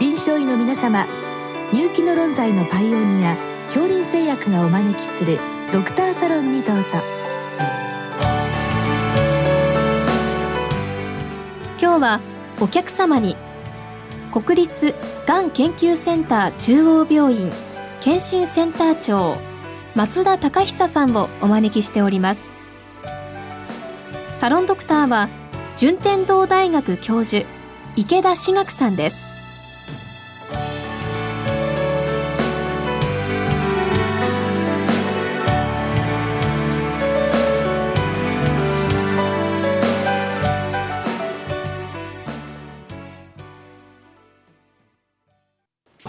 臨床医の皆様入気の論剤のパイオニア恐林製薬がお招きするドクターサロンにどうぞ。今日はお客様に国立がん研究センター中央病院検診センター長松田隆久さんをお招きしております。サロンドクターは順天堂大学教授池田志学さんです。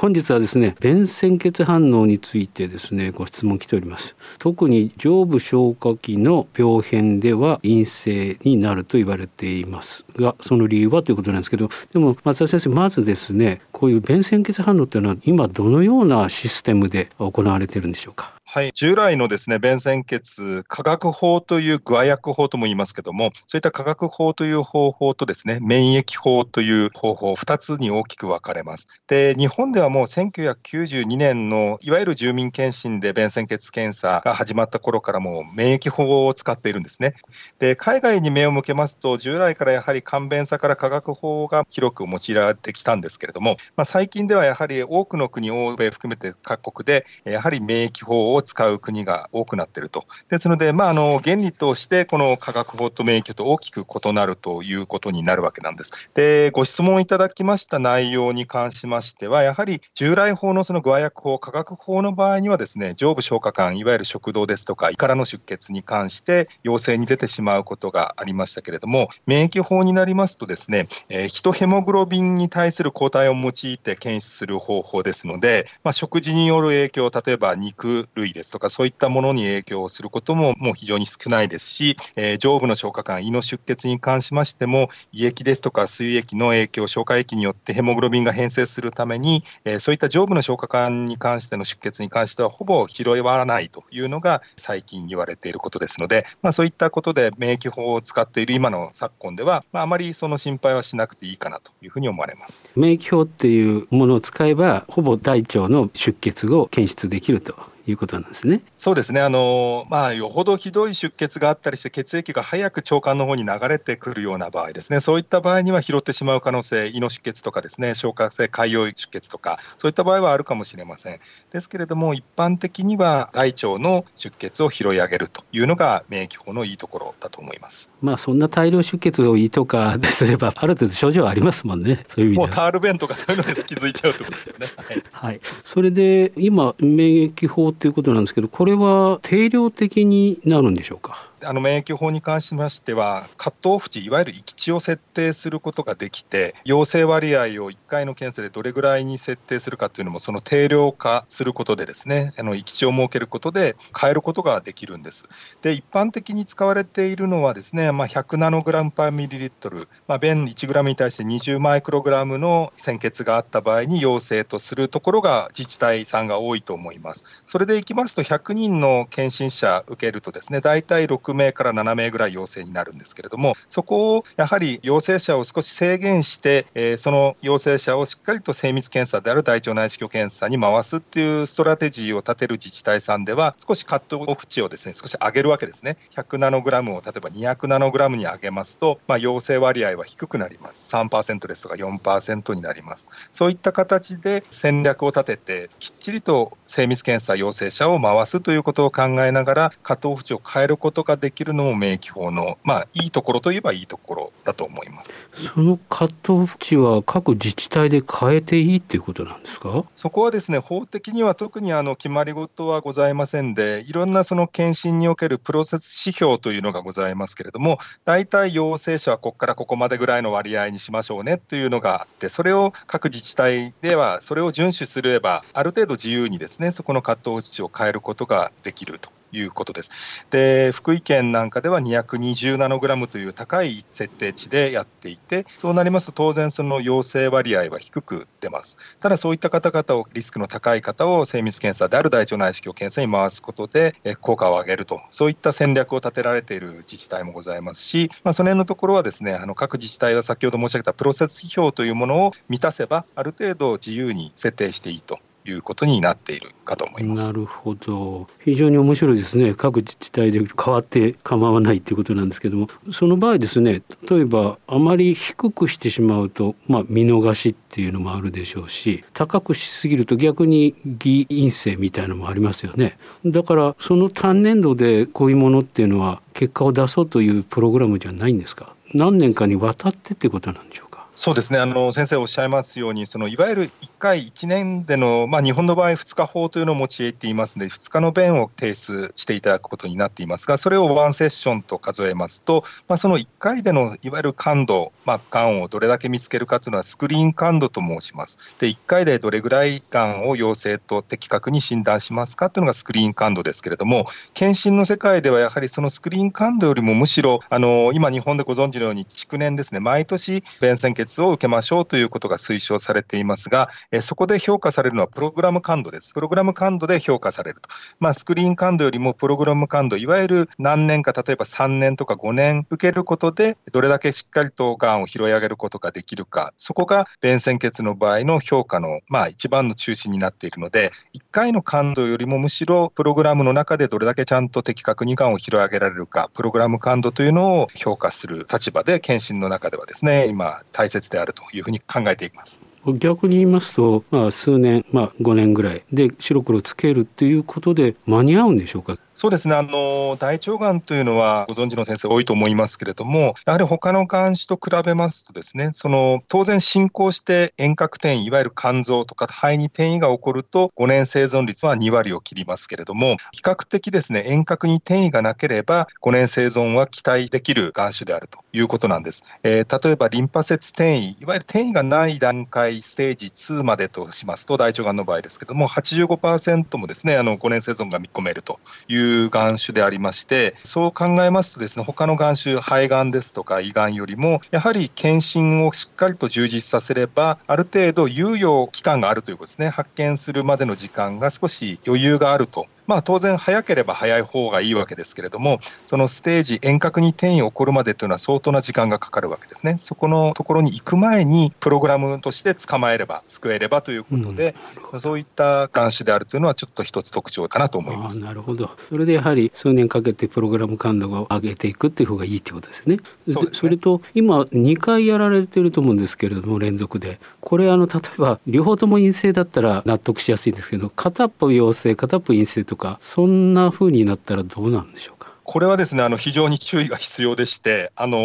本日はですね便潜血反応についてですねご質問来ております。特に上部消化器の病変では陰性になると言われていますがその理由はということなんですけどでも松田先生まずですねこういう便潜血反応っていうのは今どのようなシステムで行われてるんでしょうか？はい、従来のですね、便潜血、化学法という具合薬法とも言いますけども、そういった化学法という方法とですね、免疫法という方法、2つに大きく分かれます。で、日本ではもう1992年のいわゆる住民検診で便潜血検査が始まった頃からもう免疫法を使っているんですね。で、海外に目を向けますと、従来からやはり簡便さから化学法が広く用いられてきたんですけれども、まあ、最近ではやはり多くの国、欧米含めて各国で、やはり免疫法を使う国が多くなっていると。ですので、まあ、あの原理としてこの化学法と免疫と大きく異なるということになるわけなんです。で、ご質問いただきました内容に関しましては、やはり従来法のその具合薬法、化学法の場合にはですね、上部消化管、いわゆる食道ですとか胃からの出血に関して陽性に出てしまうことがありましたけれども、免疫法になりますとですね、えー、ヒトヘモグロビンに対する抗体を用いて検出する方法ですので、まあ、食事による影響、例えば肉類ですとか、そういったものに影響することももう非常に少ないですし、え、上部の消化管、胃の出血に関しましても、胃液ですとか水液の影響、消化液によってヘモグロビンが変性するために、え、そういった上部の消化管に関しての出血に関しては、ほぼ拾わないというのが最近言われていることですので、まあ、そういったことで免疫法を使っている今の昨今では、まあ、あまりその心配はしなくていいかなというふうに思われます。免疫法っていうものを使えば、ほぼ大腸の出血を検出できると。いうことなんですね。そうですね。あのまあよほどひどい出血があったりして血液が早く腸管の方に流れてくるような場合ですね。そういった場合には拾ってしまう可能性、胃の出血とかですね、消化性潰瘍出血とかそういった場合はあるかもしれません。ですけれども一般的には大腸の出血を拾い上げるというのが免疫法のいいところだと思います。まあそんな大量出血を胃とかですればある程度症状ありますもんね。そういう意味でもうタール弁とかそういうので気づいちゃうってことですよね。はい。はい、それで今免疫法ということなんですけど、これは定量的になるんでしょうか？あの免疫法に関しましては、カットオフ値、いわゆる域値を設定することができて、陽性割合を1回の検査でどれぐらいに設定するかというのも、その定量化することで、ですねあの域値を設けることで変えることができるんです。で、一般的に使われているのは、ですね、まあ、100ナノグラムパーミリリットル、まあ、便1グラムに対して20マイクログラムの鮮血があった場合に陽性とするところが自治体さんが多いと思います。それでいきますと、100人の検診者受けるとですね、大体6名から7名ぐらい陽性になるんですけれども、そこをやはり陽性者を少し制限して、えー、その陽性者をしっかりと精密検査である大腸内視鏡検査に回すっていうストラテジーを立てる自治体さんでは、少しカットオフ値をですね少し上げるわけですね。100ナノグラムを例えば200ナノグラムに上げますと、まあ、陽性割合は低くなります。3%ですとか4%になります。そういった形で戦略を立てて、きっちりと精密検査陽性者を回すということを考えながら、カットオフ値を変えることができるのも免疫法の、まあ、いいところといえばいいところだと思いますそのカットオフ値は各自治体で変えていいっていうことなんですか？そこはですね、法的には特にあの決まり事はございませんで、いろんなその検診におけるプロセス指標というのがございますけれども、大体陽性者はここからここまでぐらいの割合にしましょうねというのがあって、それを各自治体では、それを遵守すれば、ある程度自由にですね、そこのカットオフ値を変えることができると。いうことです。で、福井県なんかでは220ナノグラムという高い設定値でやっていて、そうなりますと当然その陽性割合は低く出ます。ただそういった方々を、リスクの高い方を精密検査である大腸内視鏡検査に回すことで、効果を上げると、そういった戦略を立てられている自治体もございますし、まあ、その辺のところはですね、あの各自治体は先ほど申し上げたプロセス指標というものを満たせば、ある程度自由に設定していいということになっているかと思います。なるほど。非常に面白いですね。各自治体で変わって構わないということなんですけども。その場合ですね例えばあまり低くしてしまうと、まあ、見逃しっていうのもあるでしょうし高くしすぎると逆に偽陰性みたいのもありますよね。だからその単年度でこういうものっていうのは結果を出そうというプログラムじゃないんですか？何年かにわたってってことなんでしょうそうですね。あの先生おっしゃいますようにそのいわゆる1回1年での、まあ、日本の場合2日法というのを用いていますので2日の弁を提出していただくことになっていますがそれをワンセッションと数えますと、まあ、その1回でのいわゆる感度、まあ、がんをどれだけ見つけるかというのはスクリーン感度と申します。で1回でどれぐらいがんを陽性と的確に診断しますかというのがスクリーン感度ですけれども検診の世界ではやはりそのスクリーン感度よりもむしろあの今日本でご存知のように築年ですね。毎年便潜血を受けましょうということが推奨されていますが、えそこで評価されるのはプログラム感度です。プログラム感度で評価されると。まあ、スクリーン感度よりもプログラム感度、いわゆる何年か、例えば3年とか5年受けることで、どれだけしっかりとがんを拾い上げることができるか、そこが便潜血の場合の評価の、まあ、一番の中心になっているので、1回の感度よりもむしろプログラムの中でどれだけちゃんと的確にがんを拾い上げられるか、プログラム感度というのを評価する立場で、検診の中ではですね、今、大切であるというふうに考えています。逆に言いますと、まあ、数年、まあ、5年ぐらいで白黒つけるっていうことで間に合うんでしょうか？そうですね。あの大腸がんというのはご存知の先生多いと思いますけれどもやはり他のがん種と比べますとですねその当然進行して遠隔転移いわゆる肝臓とか肺に転移が起こると5年生存率は2割を切りますけれども比較的ですね遠隔に転移がなければ5年生存は期待できるがん種であるということなんです、えー、例えばリンパ節転移いわゆる転移がない段階ステージ2までとしますと大腸がんの場合ですけども85%もですねあの5年生存が見込めるといういう眼種でありまして、そう考えますとですね、他の眼種、肺がんですとか胃がんよりも、やはり検診をしっかりと充実させれば、ある程度猶予期間があるということですね、発見するまでの時間が少し余裕があるとまあ、当然、早ければ早い方がいいわけですけれども、そのステージ、遠隔に転移起こるまでというのは相当な時間がかかるわけですね。そこのところに行く前に、プログラムとして捕まえれば、救えればということで、うん、そういった眼種であるというのは、ちょっと一つ特徴かなと思いますなるほど、それでやはり数年かけてプログラム感度を上げていくっていう方がいいってことですね。そ、ね、それと、今、2回やられてると思うんですけれども、連続で。これ、あの例えば、両方とも陰性だったら納得しやすいんですけど、片っぽ陽性、片っぽ陰性とか、そんな風になったらどうなんでしょう？これはですね、あの非常に注意が必要でして、あの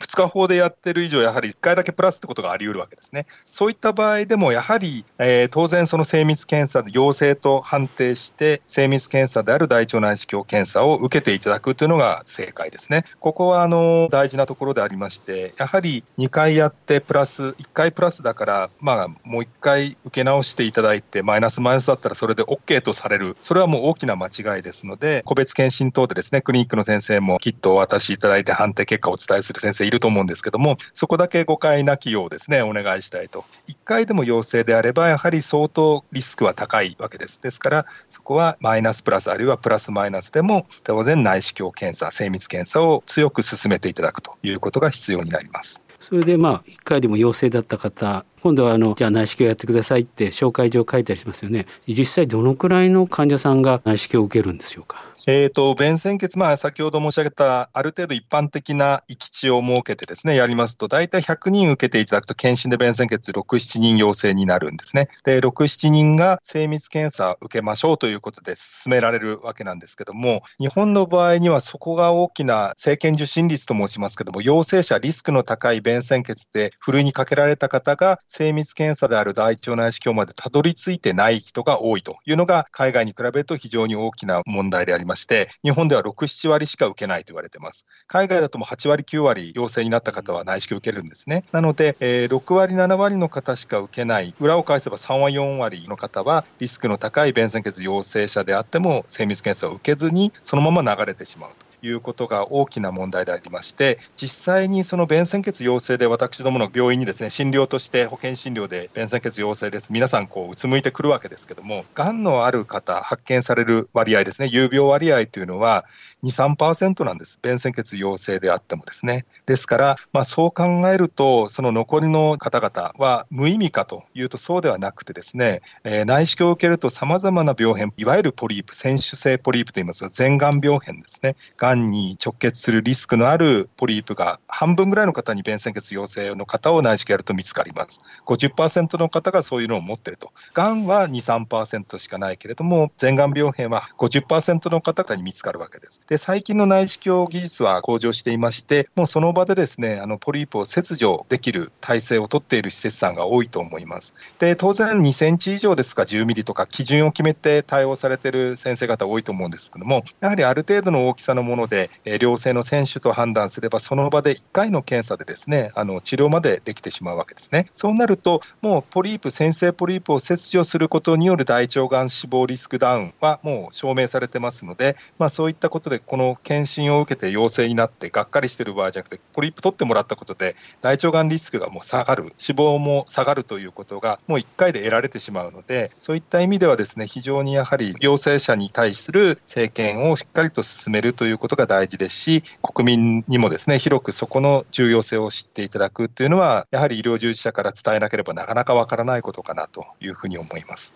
2日法でやってる以上、やはり1回だけプラスってことがあり得るわけですね。そういった場合でも、やはり、えー、当然、その精密検査で陽性と判定して、精密検査である大腸内視鏡検査を受けていただくというのが正解ですね。ここはあの大事なところでありまして、やはり2回やってプラス、1回プラスだから、まあ、もう1回受け直していただいて、マイナスマイナスだったらそれで OK とされる、それはもう大きな間違いですので、個別検診等でですね、クリニックの先生もキットを渡しいただいて判定結果をお伝えする先生いると思うんですけども、そこだけ誤解なきようですね、お願いしたいと。1回でも陽性であれば、やはり相当リスクは高いわけです。ですから、そこはマイナスプラス、あるいはプラスマイナスでも、当然内視鏡検査、精密検査を強く進めていただくということが必要になります。それでまあ1回でも陽性だった方今度はあのじゃあ内視鏡やってくださいって紹介状書いたりしますよね実際どのくらいの患者さんが内視鏡を受けるんでしょうか？えーと、便潜血、まあ、先ほど申し上げたある程度一般的な域値を設けてですねやりますと、大体100人受けていただくと、検診で便潜血6、7人陽性になるんですね。で、6、7人が精密検査を受けましょうということで進められるわけなんですけども、日本の場合にはそこが大きな政権受診率と申しますけども、陽性者、リスクの高い便潜血でふるいにかけられた方が、精密検査である大腸内視鏡までたどり着いてない人が多いというのが、海外に比べると非常に大きな問題であります。まして、日本では6、7割しか受けないと言われてます。海外だとも8割、9割陽性になった方は内視鏡受けるんですね。なので、えー、6割、7割の方しか受けない、裏を返せば3割、4割の方は、リスクの高い便潜血陽性者であっても、精密検査を受けずに、そのまま流れてしまうと。いうことが大きな問題でありまして、実際にその便潜血陽性で私どもの病院にですね診療として保険診療で便潜血陽性です、皆さんこううつむいてくるわけですけども、がんのある方、発見される割合ですね、有病割合というのは2、3%なんです、便潜血陽性であってもですね。ですから、まあ、そう考えると、その残りの方々は無意味かというとそうではなくてですね、えー、内視鏡を受けるとさまざまな病変、いわゆるポリープ、選手性ポリープといいますが、全がん病変ですね、がんに直結するリスクのあるポリープが半分ぐらいの方に便潜血陽性の方を内視鏡やると見つかります。50%の方がそういうのを持っていると。がんは2、3%しかないけれども、全がん病変は50%の方に見つかるわけです。で、最近の内視鏡技術は向上していまして、もうその場でですね、あのポリープを切除できる体制を取っている施設さんが多いと思います。で、当然2センチ以上ですか、10ミリとか基準を決めて対応されている先生方多いと思うんですけども、やはりある程度の大きさのもので、良性の選手と判断すれば、その場で1回の検査でですね、あの治療までできてしまうわけですね。そうなると、もうポリープ、先制ポリープを切除することによる大腸がん死亡リスクダウンはもう証明されてますので、まあ、そういったことで、この検診を受けて陽性になってがっかりしてる場合じゃなくてポリープ取ってもらったことで大腸がんリスクがもう下がる死亡も下がるということがもう1回で得られてしまうのでそういった意味ではですね非常にやはり陽性者に対する政権をしっかりと進めるということが大事ですし国民にもですね広くそこの重要性を知っていただくというのはやはり医療従事者から伝えなければなかなかわからないことかなというふうに思います。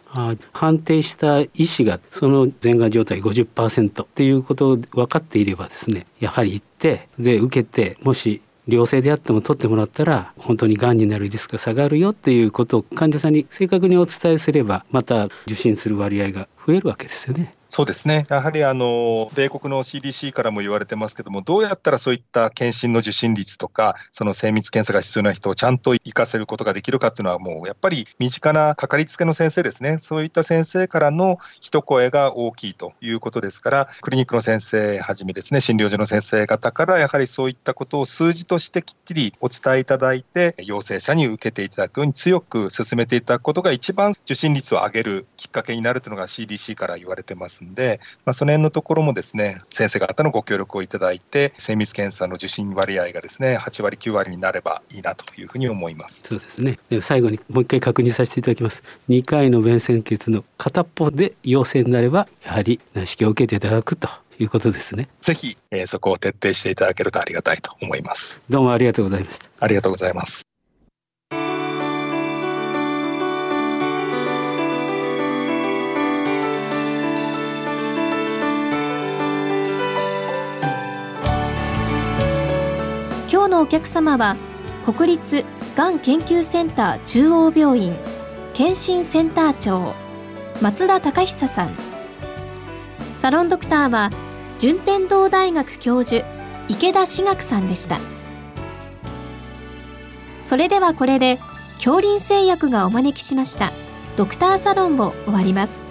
判定した医師がその全が状態50%っていうことを分かっていればですねやはり行ってで受けてもし良性であっても取ってもらったら本当にがんになるリスクが下がるよっていうことを患者さんに正確にお伝えすればまた受診する割合が増えるわけですよね。そうですね、やはりあの米国の CDC からも言われてますけども、どうやったらそういった検診の受診率とか、その精密検査が必要な人をちゃんと活かせることができるかっていうのは、もうやっぱり身近なかかりつけの先生ですね、そういった先生からの一声が大きいということですから、クリニックの先生はじめですね、診療所の先生方から、やはりそういったことを数字としてきっちりお伝えいただいて、陽性者に受けていただくように強く進めていただくことが、一番受診率を上げるきっかけになるというのが CDC から言われてます。すんで、まあ、その辺のところもですね先生方のご協力をいただいて精密検査の受診割合がですね8割9割になればいいなというふうに思います。そうですね。で最後にもう一回確認させていただきます。2回の便潜血の片っぽで陽性になればやはり内視鏡を受けていただくということですね。ぜひ、えー、そこを徹底していただけるとありがたいと思います。どうもありがとうございました。ありがとうございますのお客様は国立がん研究センター中央病院検診センター長松田隆久さん。サロンドクターは順天堂大学教授池田志学さんでした。それではこれで恐林製薬がお招きしましたドクターサロンを終わります。